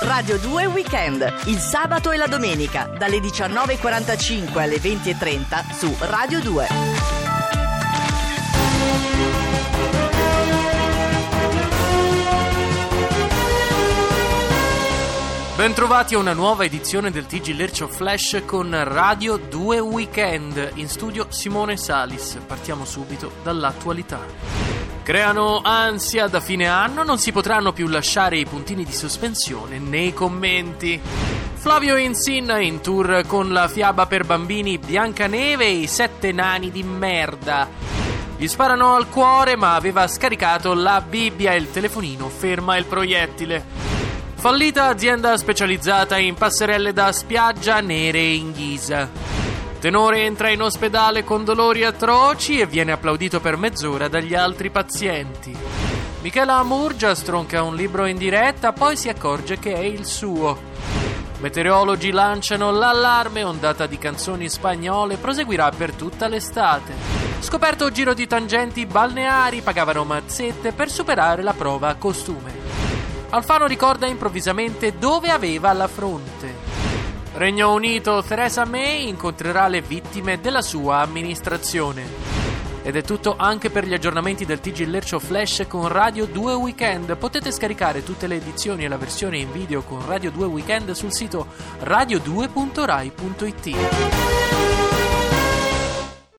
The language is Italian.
Radio 2 Weekend, il sabato e la domenica, dalle 19.45 alle 20.30 su Radio 2. Bentrovati a una nuova edizione del TG Lercio Flash con Radio 2 Weekend. In studio Simone Salis. Partiamo subito dall'attualità. Creano ansia da fine anno, non si potranno più lasciare i puntini di sospensione nei commenti. Flavio Insin in tour con la fiaba per bambini Biancaneve e i sette nani di merda. Gli sparano al cuore ma aveva scaricato la Bibbia e il telefonino ferma il proiettile. Fallita azienda specializzata in passerelle da spiaggia nere in ghisa. Tenore entra in ospedale con dolori atroci e viene applaudito per mezz'ora dagli altri pazienti. Michela Amurgia stronca un libro in diretta, poi si accorge che è il suo. Meteorologi lanciano l'allarme, ondata di canzoni spagnole proseguirà per tutta l'estate. Scoperto giro di tangenti balneari, pagavano mazzette per superare la prova a costume. Alfano ricorda improvvisamente dove aveva la fronte. Regno Unito, Theresa May incontrerà le vittime della sua amministrazione. Ed è tutto anche per gli aggiornamenti del TG Lercio Flash con Radio 2 Weekend. Potete scaricare tutte le edizioni e la versione in video con Radio 2 Weekend sul sito radio2.rai.it.